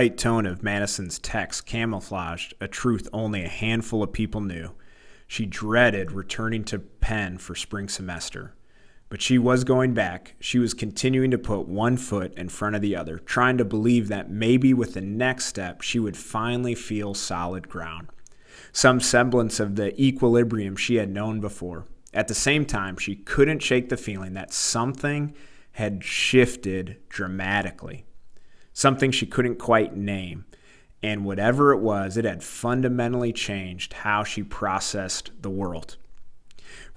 light tone of Madison's text camouflaged a truth only a handful of people knew. She dreaded returning to Penn for spring semester. But she was going back. She was continuing to put one foot in front of the other, trying to believe that maybe with the next step she would finally feel solid ground. Some semblance of the equilibrium she had known before. At the same time, she couldn't shake the feeling that something had shifted dramatically, something she couldn't quite name. And whatever it was, it had fundamentally changed how she processed the world.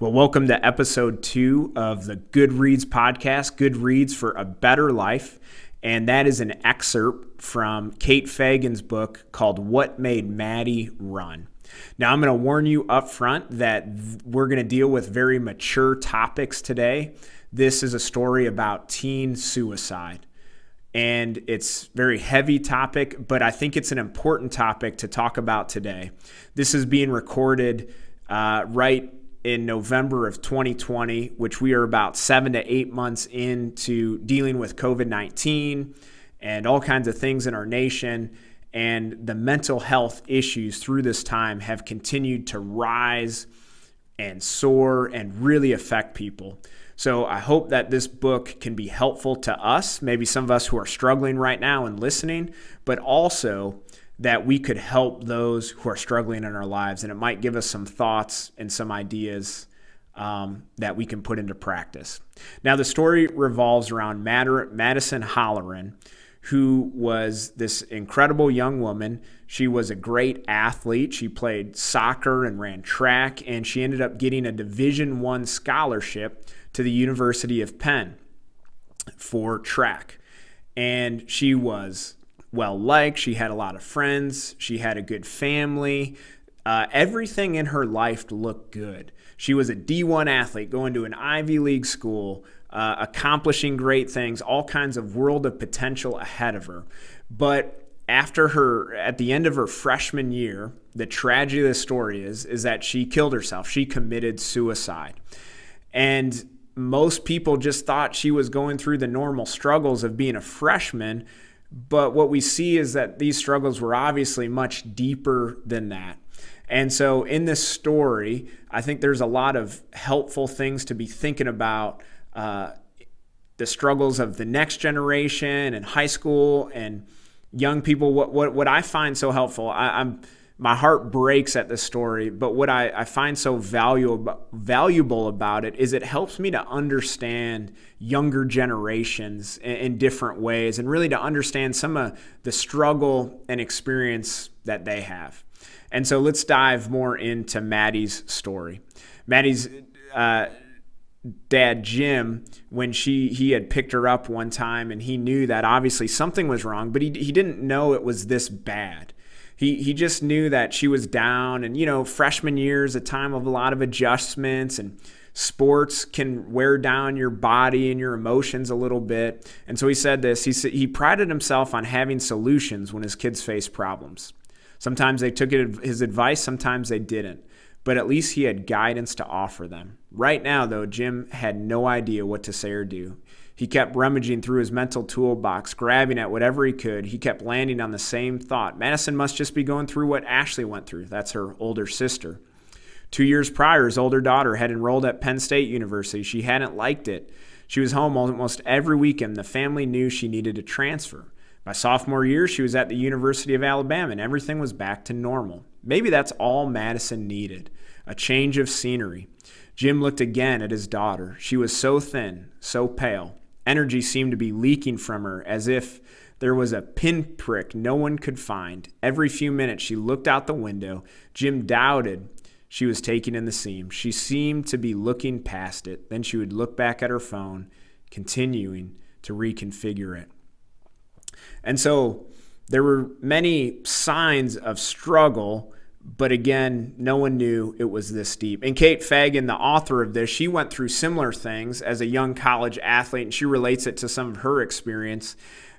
Well, welcome to episode two of the Goodreads podcast, Goodreads for a Better Life. And that is an excerpt from Kate Fagan's book called What Made Maddie Run. Now, I'm going to warn you up front that we're going to deal with very mature topics today. This is a story about teen suicide. And it's very heavy topic, but I think it's an important topic to talk about today. This is being recorded uh, right in November of 2020, which we are about seven to eight months into dealing with COVID 19 and all kinds of things in our nation and the mental health issues through this time have continued to rise and soar and really affect people. So I hope that this book can be helpful to us, maybe some of us who are struggling right now and listening, but also that we could help those who are struggling in our lives. And it might give us some thoughts and some ideas um, that we can put into practice. Now, the story revolves around Madison Holleran, who was this incredible young woman. She was a great athlete. She played soccer and ran track, and she ended up getting a Division One scholarship to the University of Penn for track. And she was well liked. She had a lot of friends. She had a good family. Uh, everything in her life looked good. She was a D1 athlete going to an Ivy League school uh, accomplishing great things, all kinds of world of potential ahead of her. But after her, at the end of her freshman year, the tragedy of the story is is that she killed herself. She committed suicide, and most people just thought she was going through the normal struggles of being a freshman. But what we see is that these struggles were obviously much deeper than that. And so, in this story, I think there's a lot of helpful things to be thinking about uh, the struggles of the next generation and high school and young people. What what what I find so helpful, I, am my heart breaks at this story, but what I, I find so valuable valuable about it is it helps me to understand younger generations in, in different ways and really to understand some of the struggle and experience that they have. And so let's dive more into Maddie's story. Maddie's uh, dad Jim when she he had picked her up one time and he knew that obviously something was wrong but he he didn't know it was this bad. He he just knew that she was down and you know freshman year is a time of a lot of adjustments and sports can wear down your body and your emotions a little bit. And so he said this, he he prided himself on having solutions when his kids faced problems. Sometimes they took his advice, sometimes they didn't but at least he had guidance to offer them. Right now, though, Jim had no idea what to say or do. He kept rummaging through his mental toolbox, grabbing at whatever he could. He kept landing on the same thought Madison must just be going through what Ashley went through. That's her older sister. Two years prior, his older daughter had enrolled at Penn State University. She hadn't liked it. She was home almost every weekend. The family knew she needed to transfer. By sophomore year, she was at the University of Alabama and everything was back to normal. Maybe that's all Madison needed a change of scenery. Jim looked again at his daughter. She was so thin, so pale. Energy seemed to be leaking from her as if there was a pinprick no one could find. Every few minutes she looked out the window. Jim doubted she was taking in the seam. She seemed to be looking past it. Then she would look back at her phone, continuing to reconfigure it. And so there were many signs of struggle, but again, no one knew it was this deep. And Kate Fagan, the author of this, she went through similar things as a young college athlete, and she relates it to some of her experience.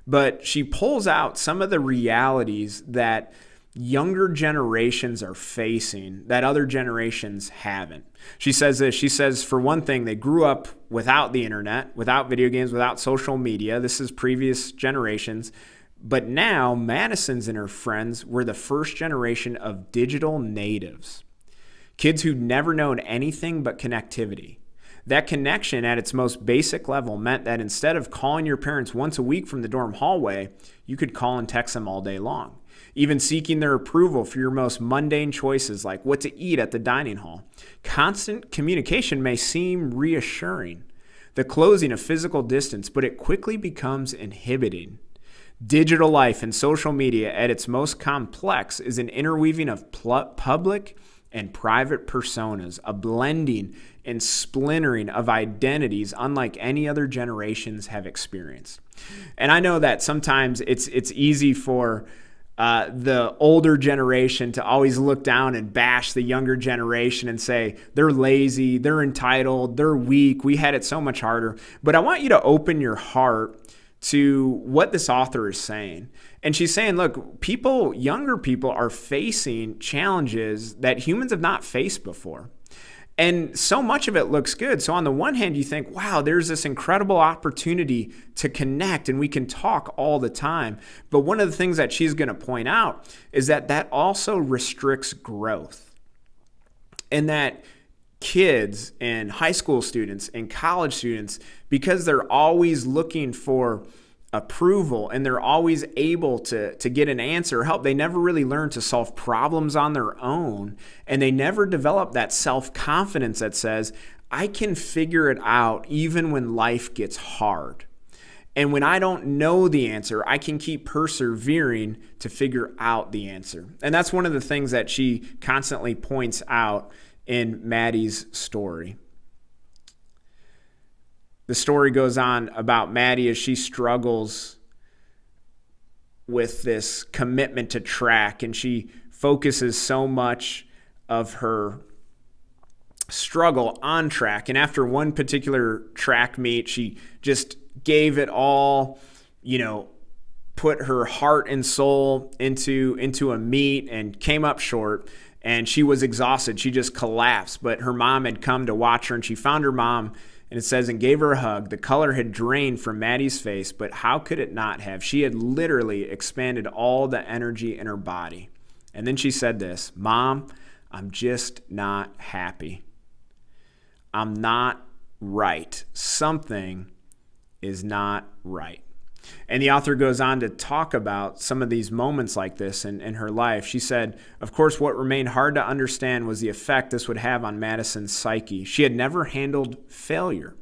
But she pulls out some of the realities that younger generations are facing that other generations haven't. She says this. She says, for one thing, they grew up without the internet, without video games, without social media. This is previous generations But now, Madison's and her friends were the first generation of digital natives, kids who'd never known anything but connectivity. That connection at its most basic level meant that instead of calling your parents once a week from the dorm hallway, you could call and text them all day long even seeking their approval for your most mundane choices like what to eat at the dining hall. Constant communication may seem reassuring, the closing of physical distance, but it quickly becomes inhibiting. Digital life and social media at its most complex is an interweaving of pl- public and private personas, a blending and splintering of identities unlike any other generations have experienced. And I know that sometimes it's it's easy for uh, the older generation to always look down and bash the younger generation and say they're lazy, they're entitled, they're weak. We had it so much harder. But I want you to open your heart to what this author is saying. And she's saying, look, people, younger people, are facing challenges that humans have not faced before. And so much of it looks good. So, on the one hand, you think, wow, there's this incredible opportunity to connect and we can talk all the time. But one of the things that she's going to point out is that that also restricts growth. And that kids and high school students and college students, because they're always looking for approval and they're always able to, to get an answer help. They never really learn to solve problems on their own and they never develop that self-confidence that says i can figure it out even when life gets hard. And when i don't know the answer i can keep persevering to figure out the answer. And that's one of the things that she constantly points out in maddie's story the story goes on about Maddie as she struggles with this commitment to track and she focuses so much of her struggle on track. And after one particular track meet, she just gave it all, you know, put her heart and soul into into a meet and came up short and she was exhausted. She just collapsed, but her mom had come to watch her and she found her mom and it says, and gave her a hug. The color had drained from Maddie's face, but how could it not have? She had literally expanded all the energy in her body. And then she said this Mom, I'm just not happy. I'm not right. Something is not right. And the author goes on to talk about some of these moments like this in, in her life. She said, Of course, what remained hard to understand was the effect this would have on Madison's psyche. She had never handled failure,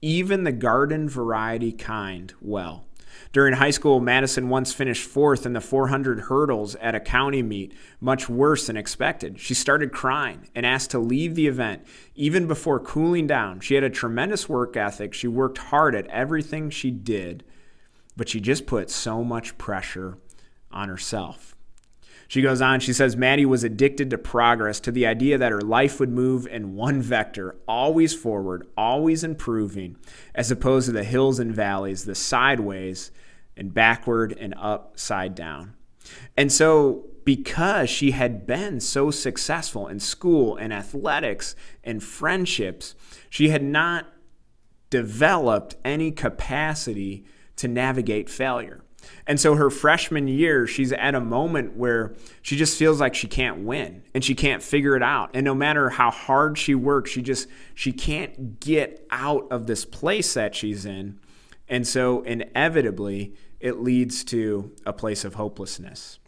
even the garden variety kind, well. During high school, Madison once finished fourth in the 400 hurdles at a county meet, much worse than expected. She started crying and asked to leave the event. Even before cooling down, she had a tremendous work ethic. She worked hard at everything she did but she just put so much pressure on herself. She goes on, she says Maddie was addicted to progress, to the idea that her life would move in one vector, always forward, always improving, as opposed to the hills and valleys, the sideways and backward and upside down. And so, because she had been so successful in school and athletics and friendships, she had not developed any capacity to navigate failure. And so her freshman year, she's at a moment where she just feels like she can't win and she can't figure it out. And no matter how hard she works, she just she can't get out of this place that she's in. And so inevitably, it leads to a place of hopelessness.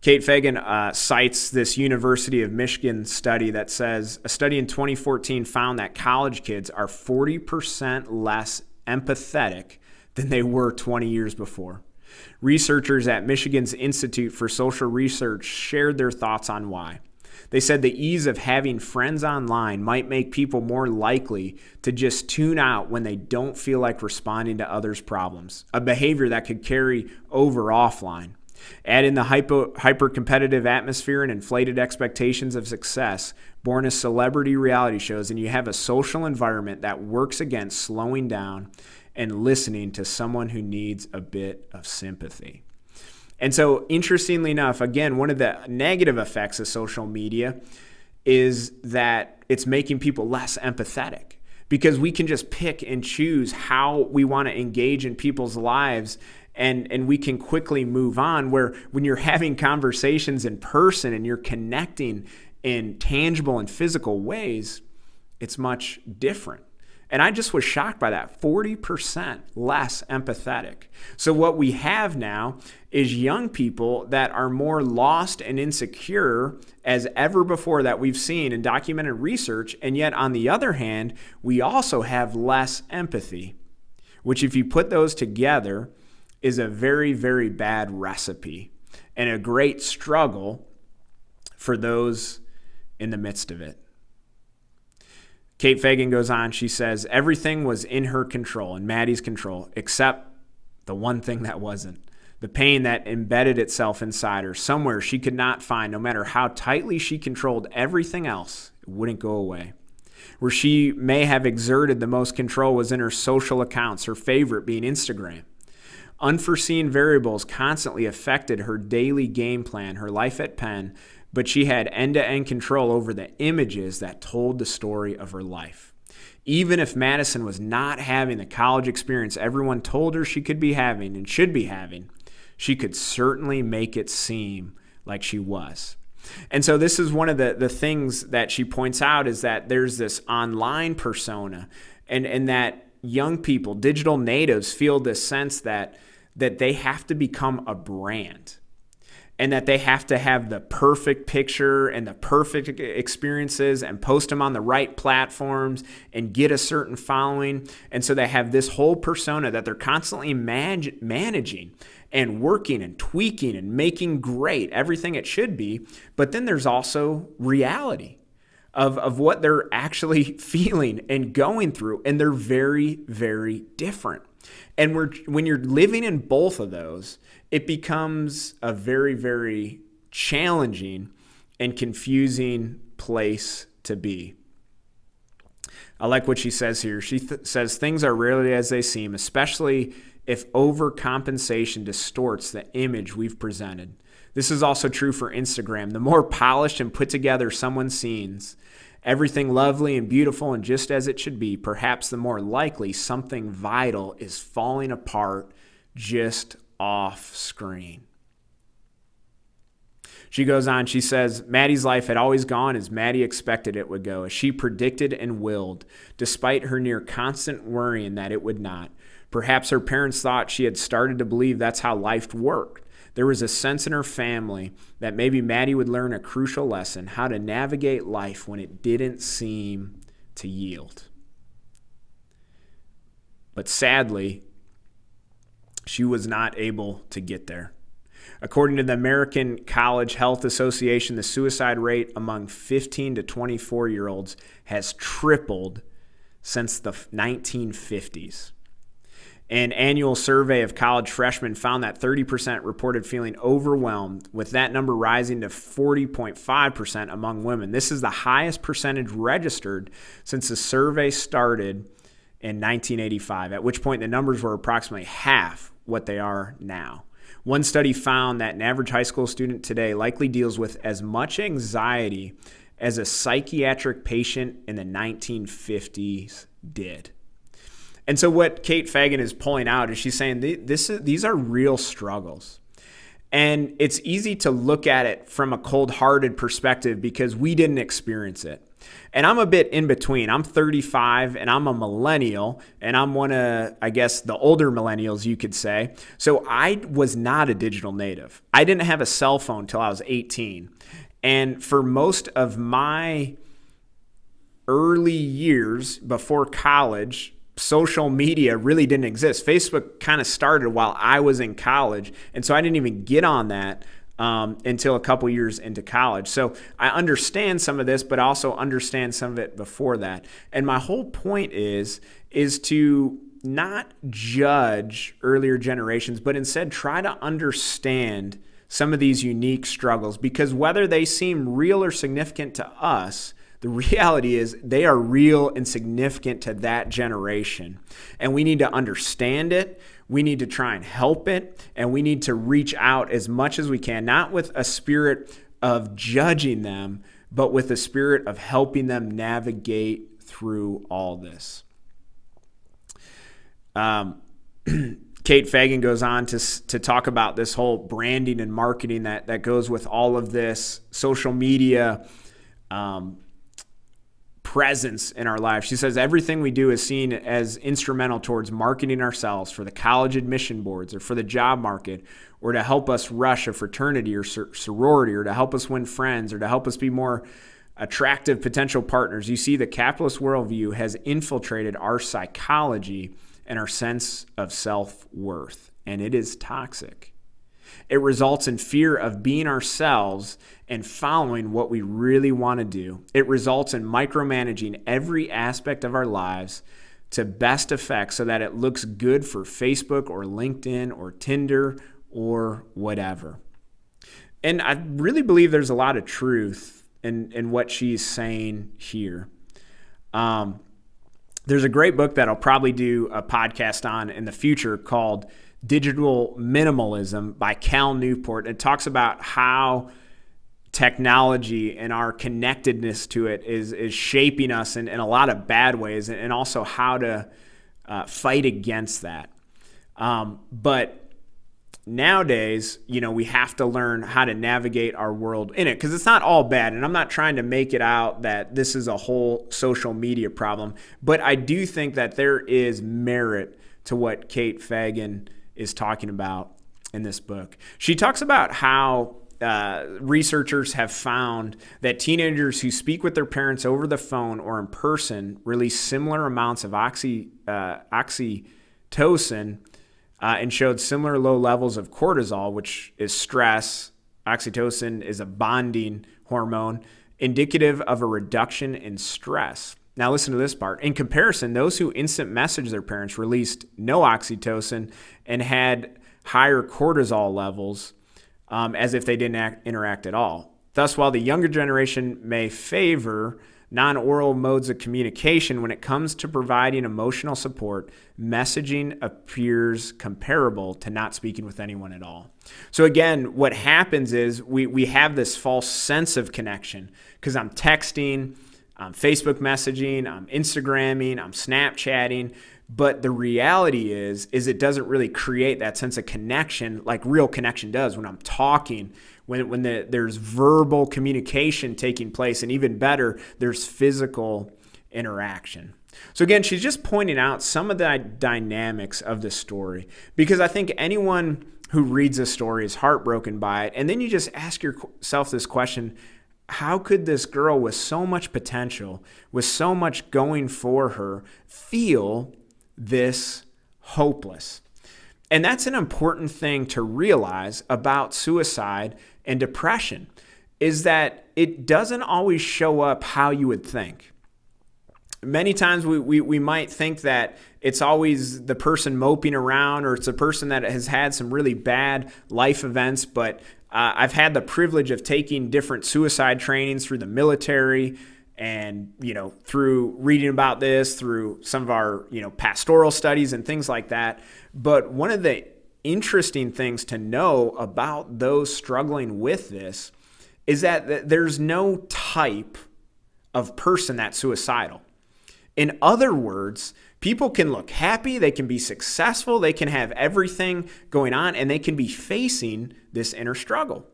Kate Fagan uh, cites this University of Michigan study that says a study in 2014 found that college kids are 40% less empathetic than they were 20 years before. Researchers at Michigan's Institute for Social Research shared their thoughts on why. They said the ease of having friends online might make people more likely to just tune out when they don't feel like responding to others' problems, a behavior that could carry over offline. Add in the hyper competitive atmosphere and inflated expectations of success born as celebrity reality shows, and you have a social environment that works against slowing down and listening to someone who needs a bit of sympathy. And so, interestingly enough, again, one of the negative effects of social media is that it's making people less empathetic because we can just pick and choose how we want to engage in people's lives and and we can quickly move on where when you're having conversations in person and you're connecting in tangible and physical ways it's much different and I just was shocked by that 40% less empathetic. So, what we have now is young people that are more lost and insecure as ever before that we've seen in documented research. And yet, on the other hand, we also have less empathy, which, if you put those together, is a very, very bad recipe and a great struggle for those in the midst of it. Kate Fagan goes on, she says, everything was in her control, in Maddie's control, except the one thing that wasn't. The pain that embedded itself inside her, somewhere she could not find, no matter how tightly she controlled everything else, it wouldn't go away. Where she may have exerted the most control was in her social accounts, her favorite being Instagram. Unforeseen variables constantly affected her daily game plan, her life at Penn, but she had end to end control over the images that told the story of her life. Even if Madison was not having the college experience everyone told her she could be having and should be having, she could certainly make it seem like she was. And so this is one of the, the things that she points out is that there's this online persona and, and that young people, digital natives, feel this sense that that they have to become a brand and that they have to have the perfect picture and the perfect experiences and post them on the right platforms and get a certain following. And so they have this whole persona that they're constantly man- managing and working and tweaking and making great everything it should be. But then there's also reality. Of, of what they're actually feeling and going through, and they're very, very different. And we're, when you're living in both of those, it becomes a very, very challenging and confusing place to be. I like what she says here. She th- says things are rarely as they seem, especially if overcompensation distorts the image we've presented. This is also true for Instagram. The more polished and put together someone seems, everything lovely and beautiful and just as it should be, perhaps the more likely something vital is falling apart just off screen. She goes on, she says, Maddie's life had always gone as Maddie expected it would go, as she predicted and willed, despite her near constant worrying that it would not. Perhaps her parents thought she had started to believe that's how life worked. There was a sense in her family that maybe Maddie would learn a crucial lesson how to navigate life when it didn't seem to yield. But sadly, she was not able to get there. According to the American College Health Association, the suicide rate among 15 to 24 year olds has tripled since the 1950s. An annual survey of college freshmen found that 30% reported feeling overwhelmed, with that number rising to 40.5% among women. This is the highest percentage registered since the survey started in 1985, at which point the numbers were approximately half what they are now. One study found that an average high school student today likely deals with as much anxiety as a psychiatric patient in the 1950s did. And so, what Kate Fagan is pulling out is she's saying this, these are real struggles. And it's easy to look at it from a cold hearted perspective because we didn't experience it. And I'm a bit in between. I'm 35 and I'm a millennial, and I'm one of, I guess, the older millennials, you could say. So I was not a digital native. I didn't have a cell phone until I was 18. And for most of my early years before college, social media really didn't exist. Facebook kind of started while I was in college. And so I didn't even get on that um, until a couple years into college. So I understand some of this, but also understand some of it before that. And my whole point is is to not judge earlier generations, but instead try to understand some of these unique struggles because whether they seem real or significant to us, the reality is they are real and significant to that generation. And we need to understand it. We need to try and help it. And we need to reach out as much as we can, not with a spirit of judging them, but with a spirit of helping them navigate through all this. Um, Kate Fagan goes on to, to talk about this whole branding and marketing that, that goes with all of this social media um, presence in our lives. She says everything we do is seen as instrumental towards marketing ourselves for the college admission boards or for the job market or to help us rush a fraternity or sorority or to help us win friends or to help us be more attractive potential partners. You see, the capitalist worldview has infiltrated our psychology and our sense of self worth, and it is toxic. It results in fear of being ourselves and following what we really want to do. It results in micromanaging every aspect of our lives to best effect so that it looks good for Facebook or LinkedIn or Tinder or whatever. And I really believe there's a lot of truth in, in what she's saying here. Um, there's a great book that I'll probably do a podcast on in the future called Digital Minimalism by Cal Newport. It talks about how technology and our connectedness to it is, is shaping us in, in a lot of bad ways and also how to uh, fight against that. Um, but nowadays, you know, we have to learn how to navigate our world in it because it's not all bad. And I'm not trying to make it out that this is a whole social media problem, but I do think that there is merit to what Kate Fagan is talking about in this book. She talks about how uh, researchers have found that teenagers who speak with their parents over the phone or in person release similar amounts of oxy, uh, oxytocin uh, and showed similar low levels of cortisol, which is stress. Oxytocin is a bonding hormone, indicative of a reduction in stress. Now, listen to this part. In comparison, those who instant message their parents released no oxytocin and had higher cortisol levels um, as if they didn't act, interact at all. Thus, while the younger generation may favor non oral modes of communication, when it comes to providing emotional support, messaging appears comparable to not speaking with anyone at all. So, again, what happens is we, we have this false sense of connection because I'm texting, I'm Facebook messaging, I'm Instagramming, I'm Snapchatting. But the reality is, is it doesn't really create that sense of connection like real connection does when I'm talking when, when the, there's verbal communication taking place, and even better, there's physical interaction. So, again, she's just pointing out some of the dynamics of the story because I think anyone who reads a story is heartbroken by it. And then you just ask yourself this question how could this girl with so much potential, with so much going for her, feel this hopeless? And that's an important thing to realize about suicide and depression is that it doesn't always show up how you would think. Many times we, we, we might think that it's always the person moping around or it's a person that has had some really bad life events, but uh, I've had the privilege of taking different suicide trainings through the military and you know through reading about this through some of our you know pastoral studies and things like that but one of the interesting things to know about those struggling with this is that there's no type of person that's suicidal. In other words, people can look happy, they can be successful, they can have everything going on, and they can be facing this inner struggle.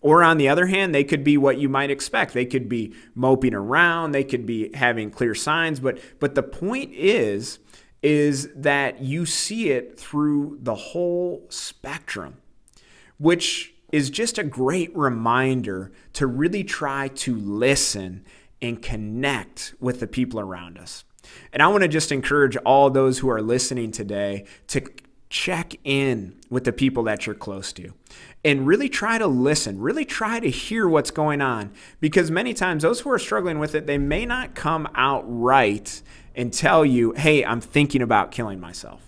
Or on the other hand, they could be what you might expect. They could be moping around, they could be having clear signs, but but the point is is that you see it through the whole spectrum, which is just a great reminder to really try to listen and connect with the people around us. And I want to just encourage all those who are listening today to check in with the people that you're close to and really try to listen, really try to hear what's going on. Because many times, those who are struggling with it, they may not come out right and tell you, hey, I'm thinking about killing myself.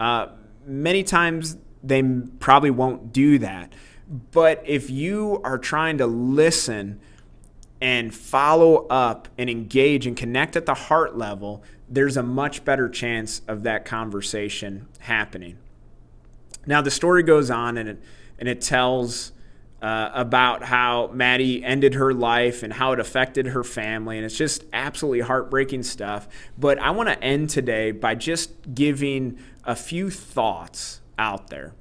Uh, many times they probably won't do that. But if you are trying to listen and follow up and engage and connect at the heart level, there's a much better chance of that conversation happening. Now, the story goes on and it, and it tells uh, about how Maddie ended her life and how it affected her family. And it's just absolutely heartbreaking stuff. But I want to end today by just giving a few thoughts out there.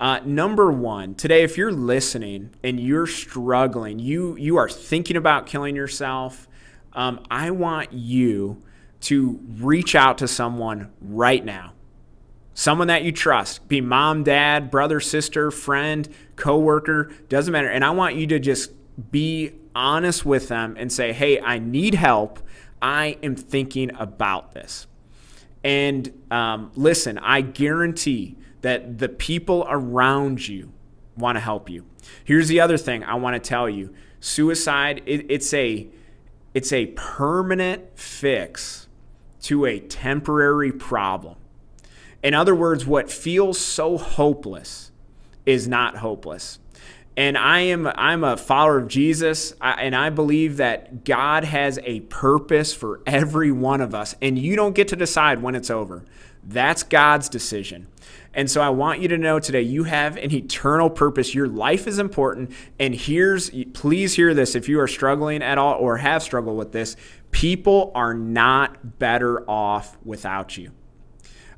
Uh, number one, today, if you're listening and you're struggling, you you are thinking about killing yourself. Um, I want you to reach out to someone right now, someone that you trust, be mom, dad, brother, sister, friend, coworker, doesn't matter. And I want you to just be honest with them and say, "Hey, I need help. I am thinking about this." And um, listen, I guarantee that the people around you want to help you. Here's the other thing I want to tell you. Suicide it, it's a it's a permanent fix to a temporary problem. In other words, what feels so hopeless is not hopeless. And I am I'm a follower of Jesus and I believe that God has a purpose for every one of us and you don't get to decide when it's over. That's God's decision. And so I want you to know today you have an eternal purpose. Your life is important. And here's, please hear this if you are struggling at all or have struggled with this. People are not better off without you.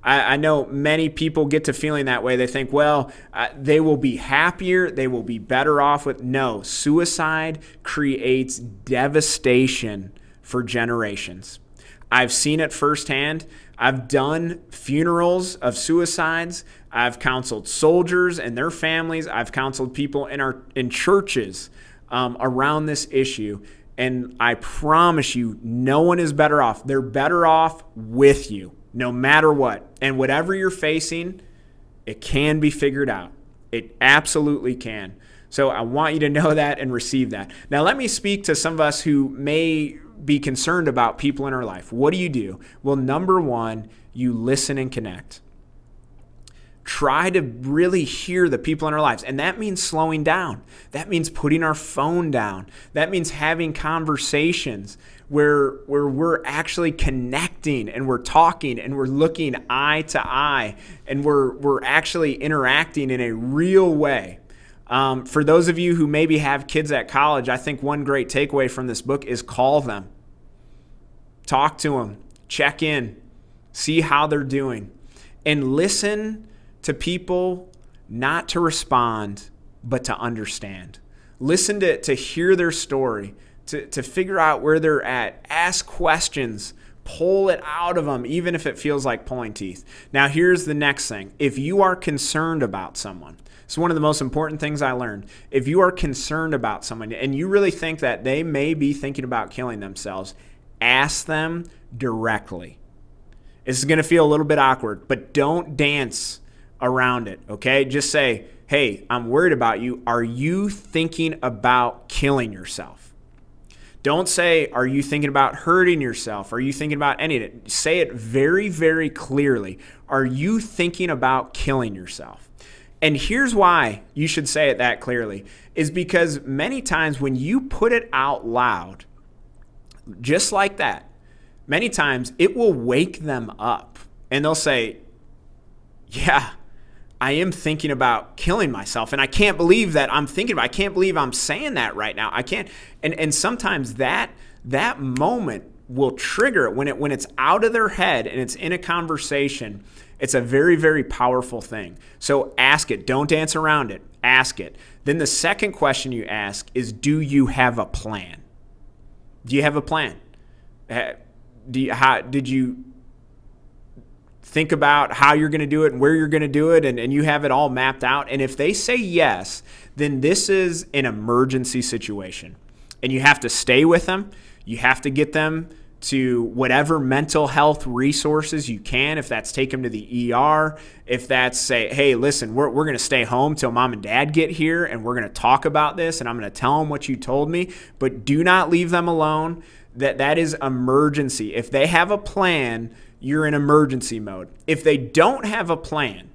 I, know many people get to feeling that way. They think, well, uh, they will be happier, they will be better off with. No, suicide creates devastation for generations. I've seen it firsthand. I've done funerals of suicides. I've counseled soldiers and their families. I've counseled people in our in churches um, around this issue. And I promise you, no one is better off. They're better off with you, no matter what. And whatever you're facing, it can be figured out. It absolutely can. So I want you to know that and receive that. Now, let me speak to some of us who may be concerned about people in our life. What do you do? Well, number one, you listen and connect. Try to really hear the people in our lives. And that means slowing down. That means putting our phone down. That means having conversations where, where we're actually connecting and we're talking and we're looking eye to eye and we're, we're actually interacting in a real way. Um, for those of you who maybe have kids at college, I think one great takeaway from this book is call them, talk to them, check in, see how they're doing, and listen to people not to respond, but to understand. Listen to, to hear their story, to, to figure out where they're at, ask questions, pull it out of them, even if it feels like pulling teeth. Now, here's the next thing if you are concerned about someone, it's one of the most important things I learned. If you are concerned about someone and you really think that they may be thinking about killing themselves, ask them directly. This is going to feel a little bit awkward, but don't dance around it, okay? Just say, hey, I'm worried about you. Are you thinking about killing yourself? Don't say, Are you thinking about hurting yourself? Are you thinking about any of it? Say it very, very clearly. Are you thinking about killing yourself? And here's why you should say it that clearly is because many times when you put it out loud, just like that, many times it will wake them up and they'll say, Yeah, I am thinking about killing myself. And I can't believe that I'm thinking about I can't believe I'm saying that right now. I can't and, and sometimes that that moment will trigger it when it when it's out of their head and it's in a conversation it's a very, very powerful thing. So ask it. Don't dance around it. Ask it. Then the second question you ask is Do you have a plan? Do you have a plan? Do you, how, did you think about how you're going to do it and where you're going to do it and, and you have it all mapped out? And if they say yes, then this is an emergency situation. And you have to stay with them. You have to get them to whatever mental health resources you can. If that's take them to the ER, if that's say, hey, listen, we're, we're going to stay home till mom and dad get here and we're going to talk about this and I'm going to tell them what you told me, but do not leave them alone. That that is emergency. If they have a plan, you're in emergency mode. If they don't have a plan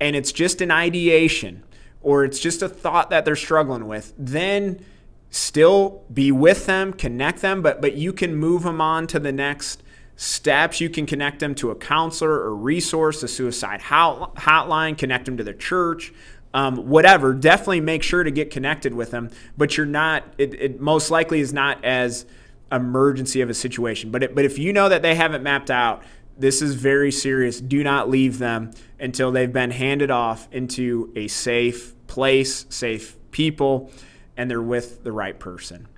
and it's just an ideation or it's just a thought that they're struggling with, then still be with them, connect them, but but you can move them on to the next steps. You can connect them to a counselor or resource, a suicide hotline, connect them to the church, um, whatever. Definitely make sure to get connected with them. But you're not. It, it most likely is not as emergency of a situation. But it, but if you know that they haven't mapped out, This is very serious. Do not leave them until they've been handed off into a safe place, safe people, and they're with the right person.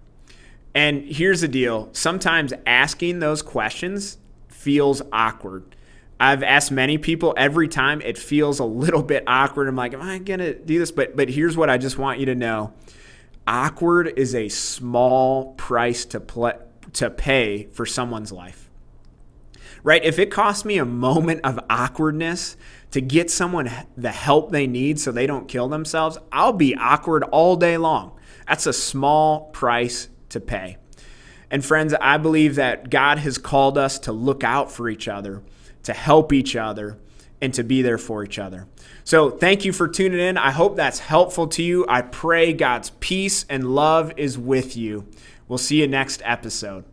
And here's the deal sometimes asking those questions feels awkward. I've asked many people every time it feels a little bit awkward. I'm like, am I to do this? But but here's what I just want you to know. Awkward is a small price to play, to pay for someone's life right? If it costs me a moment of awkwardness to get someone the help they need so they don't kill themselves, I'll be awkward all day long. That's a small price to pay. And friends, I believe that God has called us to look out for each other, to help each other, and to be there for each other. So, thank you for tuning in. I hope that's helpful to you. I pray God's peace and love is with you. We'll see you next episode.